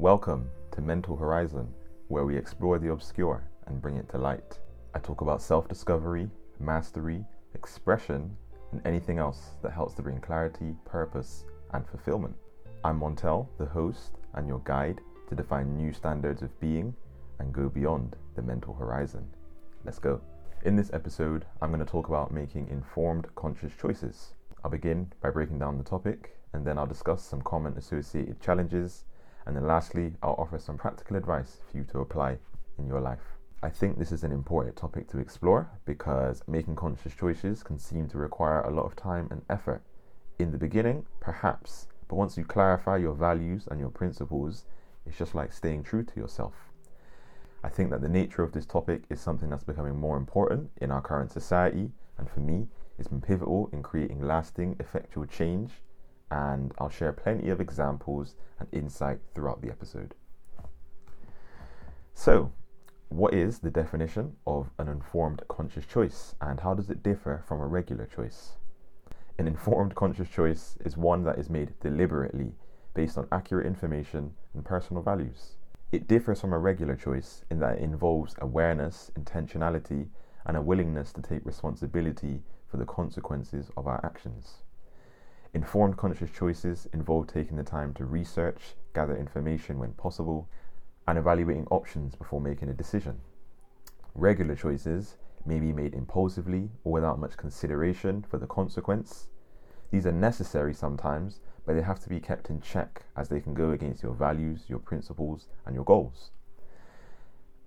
Welcome to Mental Horizon, where we explore the obscure and bring it to light. I talk about self discovery, mastery, expression, and anything else that helps to bring clarity, purpose, and fulfillment. I'm Montell, the host and your guide to define new standards of being and go beyond the mental horizon. Let's go. In this episode, I'm going to talk about making informed conscious choices. I'll begin by breaking down the topic, and then I'll discuss some common associated challenges, and then lastly, I'll offer some practical advice for you to apply in your life. I think this is an important topic to explore because making conscious choices can seem to require a lot of time and effort. In the beginning, perhaps, but once you clarify your values and your principles, it's just like staying true to yourself. I think that the nature of this topic is something that's becoming more important in our current society, and for me, it's been pivotal in creating lasting, effectual change. And I'll share plenty of examples and insight throughout the episode. So, what is the definition of an informed conscious choice, and how does it differ from a regular choice? An informed conscious choice is one that is made deliberately based on accurate information and personal values. It differs from a regular choice in that it involves awareness, intentionality, and a willingness to take responsibility for the consequences of our actions. Informed conscious choices involve taking the time to research, gather information when possible, and evaluating options before making a decision. Regular choices may be made impulsively or without much consideration for the consequence. These are necessary sometimes, but they have to be kept in check as they can go against your values, your principles, and your goals.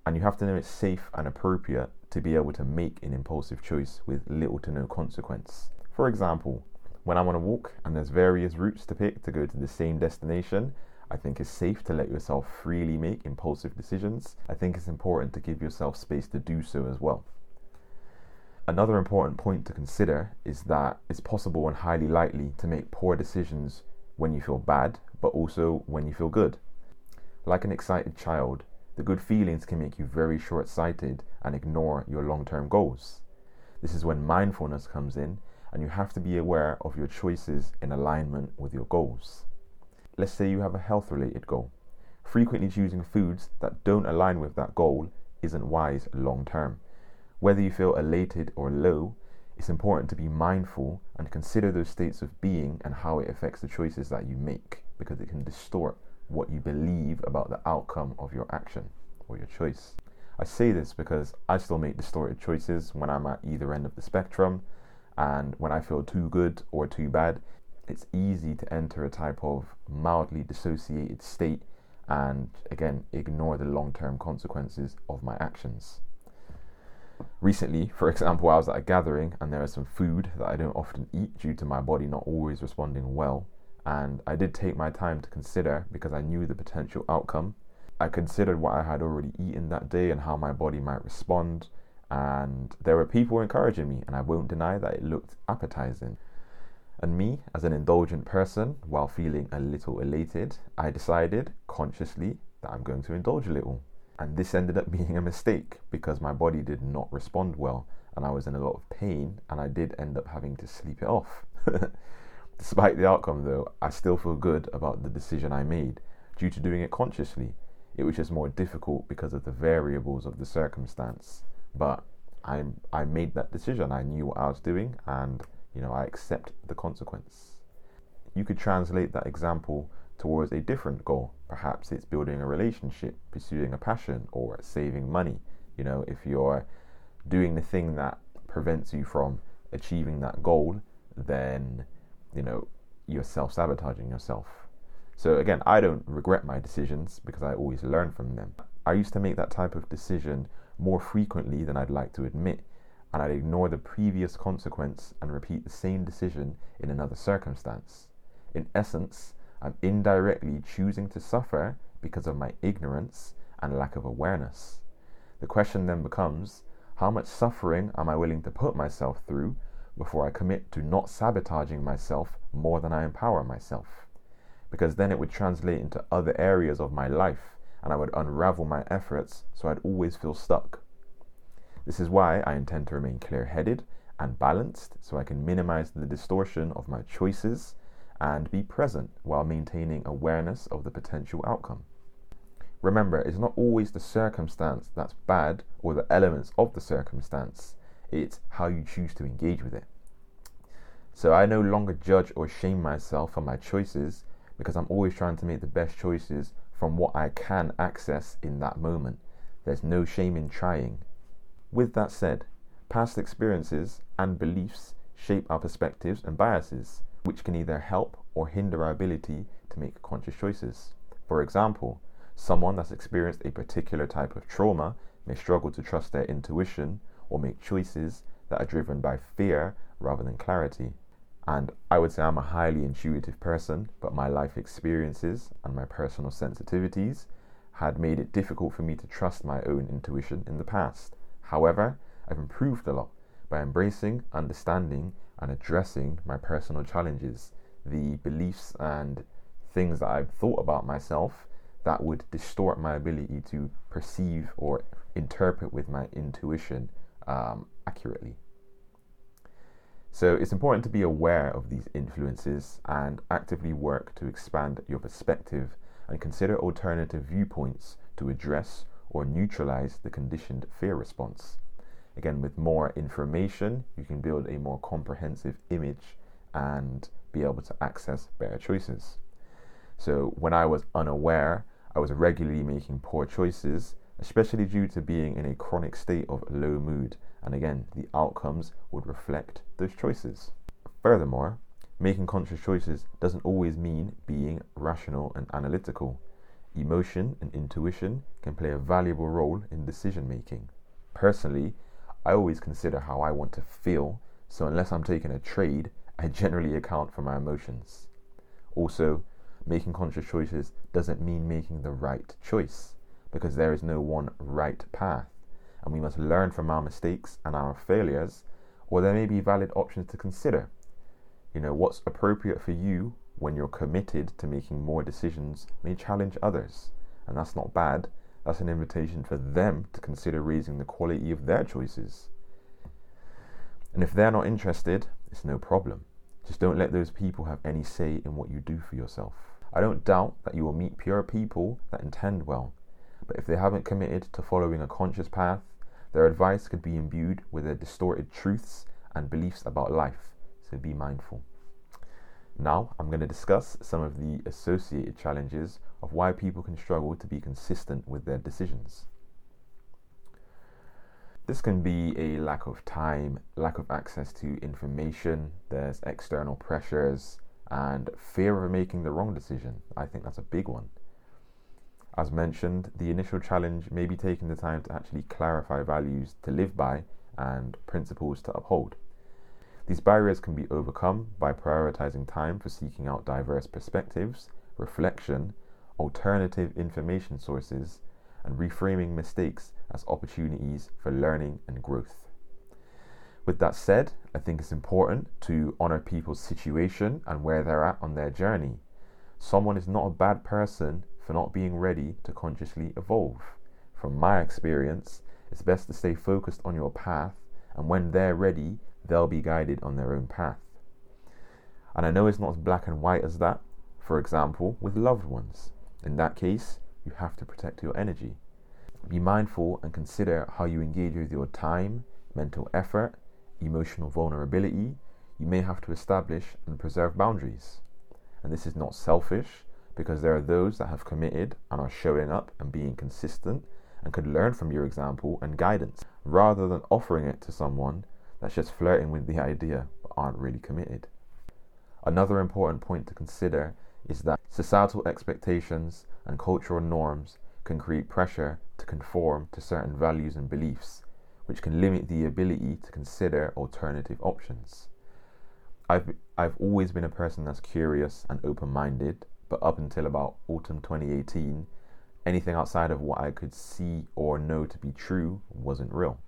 And you have to know it's safe and appropriate to be able to make an impulsive choice with little to no consequence. For example, when I'm on a walk and there's various routes to pick to go to the same destination, I think it's safe to let yourself freely make impulsive decisions. I think it's important to give yourself space to do so as well. Another important point to consider is that it's possible and highly likely to make poor decisions when you feel bad, but also when you feel good. Like an excited child, the good feelings can make you very short sighted and ignore your long term goals. This is when mindfulness comes in, and you have to be aware of your choices in alignment with your goals. Let's say you have a health related goal. Frequently choosing foods that don't align with that goal isn't wise long term. Whether you feel elated or low, it's important to be mindful and consider those states of being and how it affects the choices that you make because it can distort what you believe about the outcome of your action or your choice. I say this because I still make distorted choices when I'm at either end of the spectrum, and when I feel too good or too bad, it's easy to enter a type of mildly dissociated state and again ignore the long term consequences of my actions. Recently, for example, I was at a gathering and there was some food that I don't often eat due to my body not always responding well. And I did take my time to consider because I knew the potential outcome. I considered what I had already eaten that day and how my body might respond. And there were people encouraging me, and I won't deny that it looked appetizing. And me, as an indulgent person, while feeling a little elated, I decided consciously that I'm going to indulge a little. And this ended up being a mistake because my body did not respond well and I was in a lot of pain and I did end up having to sleep it off. Despite the outcome, though, I still feel good about the decision I made due to doing it consciously. It was just more difficult because of the variables of the circumstance. But I, I made that decision. I knew what I was doing and, you know, I accept the consequence. You could translate that example towards a different goal. Perhaps it's building a relationship, pursuing a passion, or saving money. You know, if you're doing the thing that prevents you from achieving that goal, then, you know, you're self sabotaging yourself. So, again, I don't regret my decisions because I always learn from them. I used to make that type of decision more frequently than I'd like to admit, and I'd ignore the previous consequence and repeat the same decision in another circumstance. In essence, I'm indirectly choosing to suffer because of my ignorance and lack of awareness. The question then becomes how much suffering am I willing to put myself through before I commit to not sabotaging myself more than I empower myself? Because then it would translate into other areas of my life and I would unravel my efforts so I'd always feel stuck. This is why I intend to remain clear headed and balanced so I can minimize the distortion of my choices and be present while maintaining awareness of the potential outcome. remember, it's not always the circumstance that's bad or the elements of the circumstance, it's how you choose to engage with it. So I no longer judge or shame myself for my choices because I'm always trying to make the best choices from what I can access in that moment. There's no shame in trying. With that said, past experiences and beliefs shape our perspectives and biases, which can either help or hinder our ability to make conscious choices. For example, someone that's experienced a particular type of trauma may struggle to trust their intuition or make choices that are driven by fear rather than clarity. And I would say I'm a highly intuitive person, but my life experiences and my personal sensitivities had made it difficult for me to trust my own intuition in the past. However, I've improved a lot by embracing, understanding, and addressing my personal challenges, the beliefs and things that I've thought about myself that would distort my ability to perceive or interpret with my intuition um, accurately. So it's important to be aware of these influences and actively work to expand your perspective and consider alternative viewpoints to address or neutralize the conditioned fear response. Again, with more information, you can build a more comprehensive image and be able to access better choices. So, when I was unaware, I was regularly making poor choices, especially due to being in a chronic state of low mood and again, the outcomes would reflect those choices. Furthermore, making conscious choices doesn't always mean being rational and analytical. Emotion and intuition can play a valuable role in decision making. Personally, I always consider how I want to feel, so unless I'm taking a trade, I generally account for my emotions. Also, making conscious choices doesn't mean making the right choice, because there is no one right path and we must learn from our mistakes and our failures, or there may be valid options to consider. You know, what's appropriate for you when you're committed to making more decisions may challenge others, and that's not bad. That's an invitation for them to consider raising the quality of their choices. And if they're not interested, it's no problem. Just don't let those people have any say in what you do for yourself. I don't doubt that you will meet pure people that intend well, but if they haven't committed to following a conscious path, their advice could be imbued with their distorted truths and beliefs about life, so be mindful. Now, I'm going to discuss some of the associated challenges of why people can struggle to be consistent with their decisions. This can be a lack of time, lack of access to information, there's external pressures, and fear of making the wrong decision. I think that's a big one. As mentioned, the initial challenge may be taking the time to actually clarify values to live by and principles to uphold. These barriers can be overcome by prioritizing time for seeking out diverse perspectives, reflection, alternative information sources, and reframing mistakes as opportunities for learning and growth. With that said, I think it's important to honor people's situation and where they're at on their journey. Someone is not a bad person for not being ready to consciously evolve. From my experience, it's best to stay focused on your path, and when they're ready, they'll be guided on their own path. And I know it's not as black and white as that. For example, with loved ones. In that case, you have to protect your energy. Be mindful and consider how you engage with your time, mental effort, emotional vulnerability. You may have to establish and preserve boundaries. And this is not selfish, because there are those that have committed and are showing up and being consistent and could learn from your example and guidance rather than offering it to someone that's just flirting with the idea but aren't really committed. Another important point to consider is that societal expectations and cultural norms can create pressure to conform to certain values and beliefs, which can limit the ability to consider alternative options. I've, I've always been a person that's curious and open minded, but up until about autumn 2018, anything outside of what I could see or know to be true wasn't real.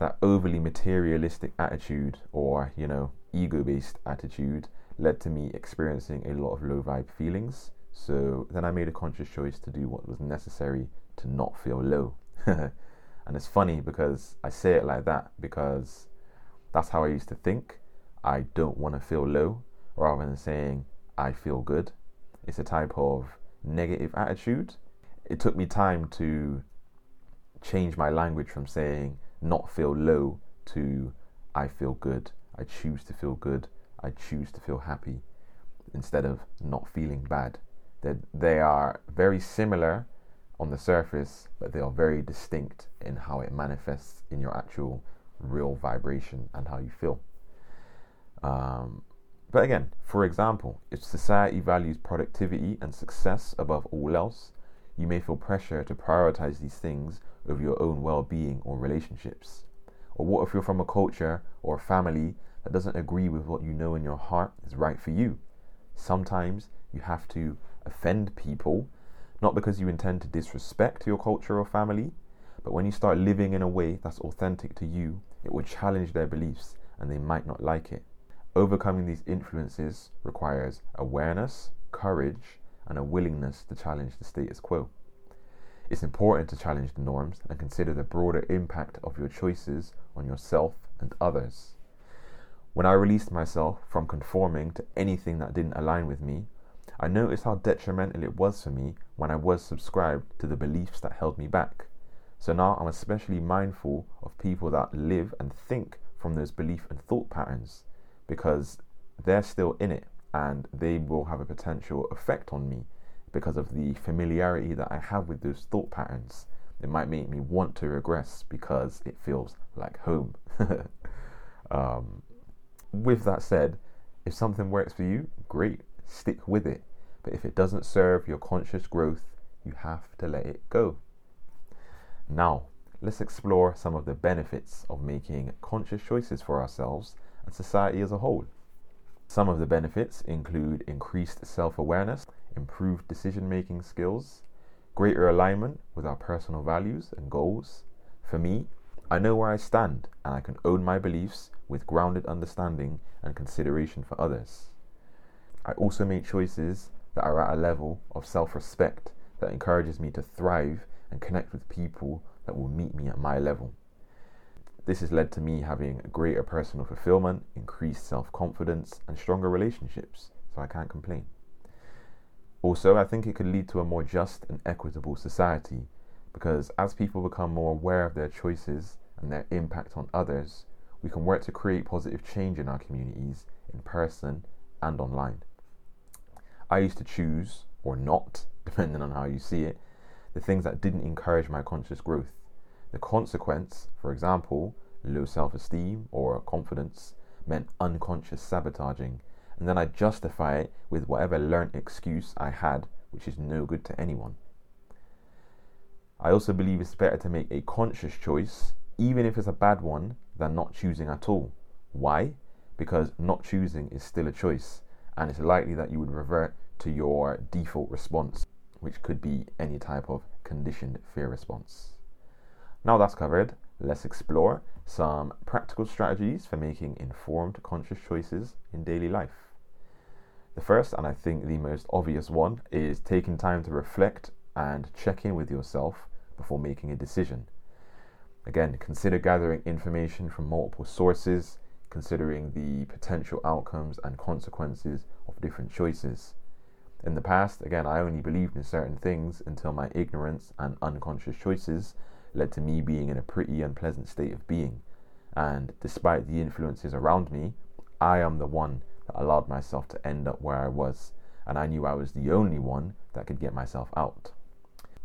That overly materialistic attitude, or, you know, ego based attitude, led to me experiencing a lot of low vibe feelings. So then I made a conscious choice to do what was necessary to not feel low. and it's funny because I say it like that because that's how I used to think. I don't want to feel low rather than saying I feel good it's a type of negative attitude. it took me time to change my language from saying not feel low to I feel good. I choose to feel good. I choose to feel happy instead of not feeling bad. That they are very similar on the surface, but they are very distinct in how it manifests in your actual real vibration and how you feel. Um, but again, for example, if society values productivity and success above all else, you may feel pressure to prioritize these things over your own well being or relationships. Or what if you're from a culture or a family that doesn't agree with what you know in your heart is right for you? Sometimes you have to offend people, not because you intend to disrespect your culture or family, but when you start living in a way that's authentic to you, it will challenge their beliefs and they might not like it. Overcoming these influences requires awareness, courage, and a willingness to challenge the status quo. It's important to challenge the norms and consider the broader impact of your choices on yourself and others. When I released myself from conforming to anything that didn't align with me, I noticed how detrimental it was for me when I was subscribed to the beliefs that held me back. So now I'm especially mindful of people that live and think from those belief and thought patterns because they're still in it and they will have a potential effect on me because of the familiarity that I have with those thought patterns. It might make me want to regress because it feels like home. um, with that said, if something works for you, great, stick with it. But if it doesn't serve your conscious growth, you have to let it go. Now, let's explore some of the benefits of making conscious choices for ourselves and society as a whole. Some of the benefits include increased self awareness, improved decision making skills, greater alignment with our personal values and goals. For me, I know where I stand and I can own my beliefs with grounded understanding and consideration for others. I also make choices that are at a level of self respect that encourages me to thrive and connect with people that will meet me at my level. This has led to me having greater personal fulfillment, increased self confidence, and stronger relationships, so I can't complain. Also, I think it could lead to a more just and equitable society because as people become more aware of their choices and their impact on others, we can work to create positive change in our communities in person and online. I used to choose, or not, depending on how you see it, the things that didn't encourage my conscious growth the consequence, for example, low self esteem or confidence, meant unconscious sabotaging, and then I justify it with whatever learnt excuse I had, which is no good to anyone. I also believe it's better to make a conscious choice, even if it's a bad one, than not choosing at all. Why? Because not choosing is still a choice, and it's likely that you would revert to your default response, which could be any type of conditioned fear response. Now that's covered, let's explore some practical strategies for making informed, conscious choices in daily life. The first, and I think the most obvious one, is taking time to reflect and check in with yourself before making a decision. Again, consider gathering information from multiple sources, considering the potential outcomes and consequences of different choices. In the past, again, I only believed in certain things until my ignorance and unconscious choices led to me being in a pretty unpleasant state of being. And despite the influences around me, I am the one that allowed myself to end up where I was. And I knew I was the only one that could get myself out.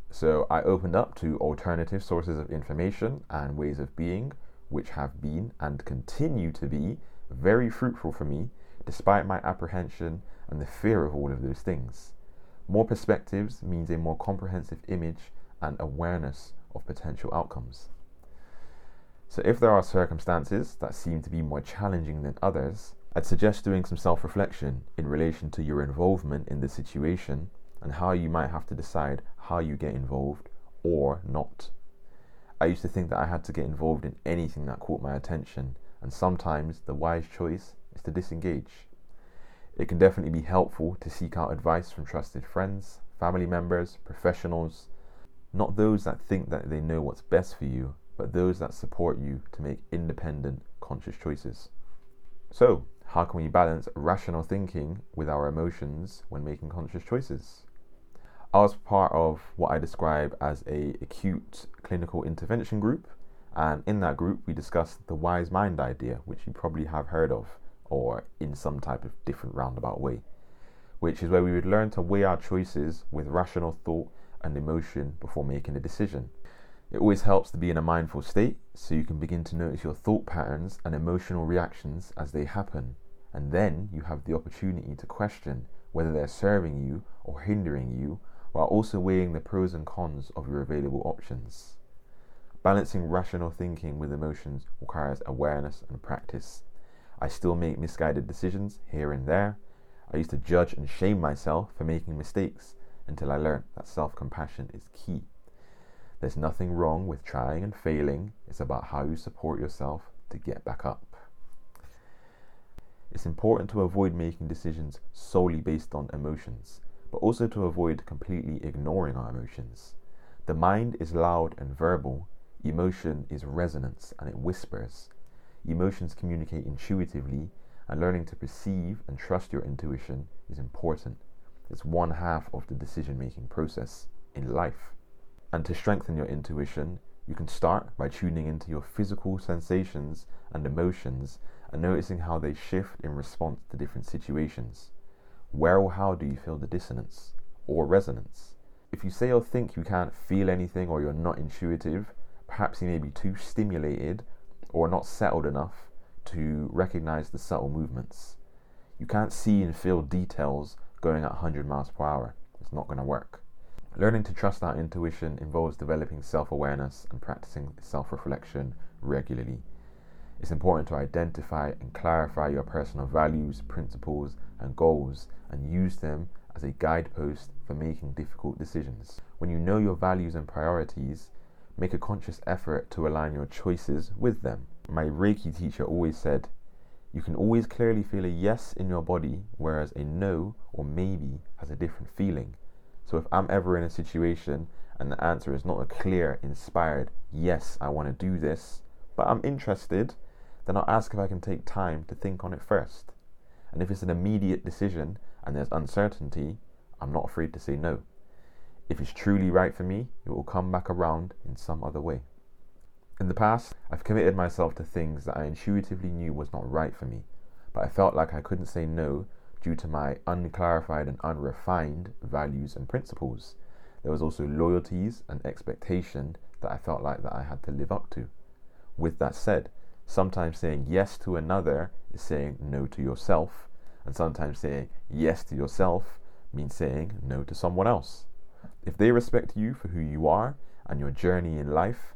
So I opened up to alternative sources of information and ways of being, which have been and continue to be very fruitful for me, despite my apprehension and the fear of all of those things. More perspectives means a more comprehensive image and awareness of potential outcomes. So, if there are circumstances that seem to be more challenging than others, I'd suggest doing some self reflection in relation to your involvement in the situation and how you might have to decide how you get involved or not. I used to think that I had to get involved in anything that caught my attention, and sometimes the wise choice is to disengage. It can definitely be helpful to seek out advice from trusted friends, family members, professionals, not those that think that they know what's best for you, but those that support you to make independent, conscious choices. So, how can we balance rational thinking with our emotions when making conscious choices? I was part of what I describe as a acute clinical intervention group, and in that group we discussed the wise mind idea, which you probably have heard of, or in some type of different roundabout way, which is where we would learn to weigh our choices with rational thought and emotion before making a decision. It always helps to be in a mindful state so you can begin to notice your thought patterns and emotional reactions as they happen, and then you have the opportunity to question whether they're serving you or hindering you while also weighing the pros and cons of your available options. Balancing rational thinking with emotions requires awareness and practice. I still make misguided decisions here and there. I used to judge and shame myself for making mistakes until I learned that self compassion is key. There's nothing wrong with trying and failing, it's about how you support yourself to get back up. It's important to avoid making decisions solely based on emotions, but also to avoid completely ignoring our emotions. The mind is loud and verbal, emotion is resonance and it whispers. Emotions communicate intuitively, and learning to perceive and trust your intuition is important. It's one half of the decision making process in life. And to strengthen your intuition, you can start by tuning into your physical sensations and emotions and noticing how they shift in response to different situations. Where or how do you feel the dissonance or resonance? If you say or think you can't feel anything or you're not intuitive, perhaps you may be too stimulated or not settled enough to recognize the subtle movements. You can't see and feel details going at 100 miles per hour. It's not going to work. Learning to trust our intuition involves developing self awareness and practicing self reflection regularly. It's important to identify and clarify your personal values, principles, and goals and use them as a guidepost for making difficult decisions. When you know your values and priorities, make a conscious effort to align your choices with them. My Reiki teacher always said, You can always clearly feel a yes in your body, whereas a no or maybe has a different feeling. So if I'm ever in a situation and the answer is not a clear, inspired, yes, I want to do this, but I'm interested, then I'll ask if I can take time to think on it first. And if it's an immediate decision and there's uncertainty, I'm not afraid to say no. If it's truly right for me, it will come back around in some other way. In the past, I've committed myself to things that I intuitively knew was not right for me, but I felt like I couldn't say no due to my unclarified and unrefined values and principles. There was also loyalties and expectation that I felt like that I had to live up to. With that said, Sometimes saying yes to another is saying no to yourself, and sometimes saying yes to yourself means saying no to someone else. If they respect you for who you are and your journey in life,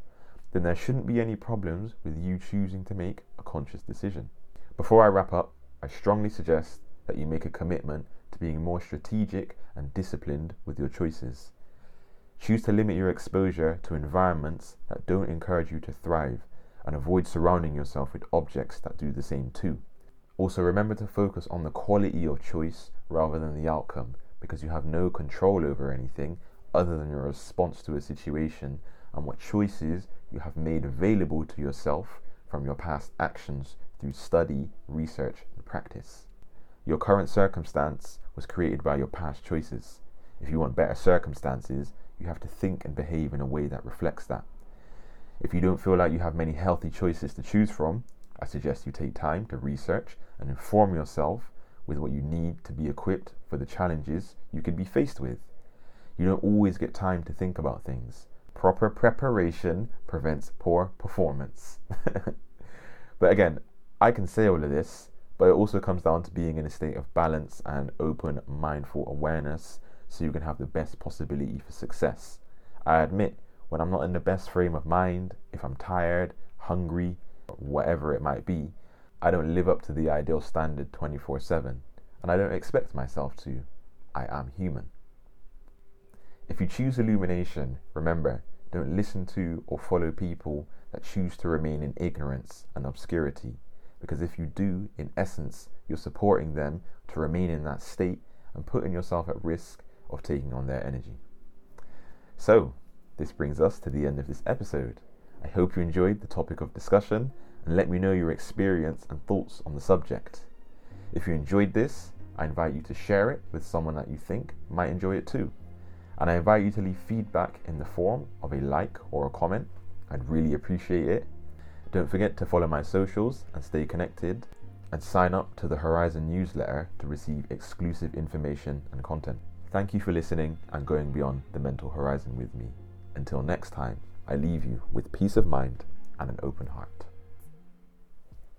then there shouldn't be any problems with you choosing to make a conscious decision. Before I wrap up, I strongly suggest that you make a commitment to being more strategic and disciplined with your choices. Choose to limit your exposure to environments that don't encourage you to thrive and avoid surrounding yourself with objects that do the same too. Also, remember to focus on the quality of choice rather than the outcome because you have no control over anything other than your response to a situation and what choices you have made available to yourself from your past actions through study, research, and practice. Your current circumstance was created by your past choices. If you want better circumstances, you have to think and behave in a way that reflects that. If you don't feel like you have many healthy choices to choose from, I suggest you take time to research and inform yourself with what you need to be equipped for the challenges you could be faced with. You don't always get time to think about things. Proper preparation prevents poor performance. but again, I can say all of this, but it also comes down to being in a state of balance and open, mindful awareness so you can have the best possibility for success. I admit when I'm not in the best frame of mind, if I'm tired, hungry, whatever it might be, I don't live up to the ideal standard 24 7, and I don't expect myself to. I am human. If you choose illumination, remember, don't listen to or follow people that choose to remain in ignorance and obscurity, because if you do, in essence, you're supporting them to remain in that state and putting yourself at risk of taking on their energy. So, this brings us to the end of this episode. I hope you enjoyed the topic of discussion and let me know your experience and thoughts on the subject. If you enjoyed this, I invite you to share it with someone that you think might enjoy it too. And I invite you to leave feedback in the form of a like or a comment. I'd really appreciate it. Don't forget to follow my socials and stay connected and sign up to the Horizon newsletter to receive exclusive information and content. Thank you for listening and going beyond the mental horizon with me. Until next time, I leave you with peace of mind and an open heart.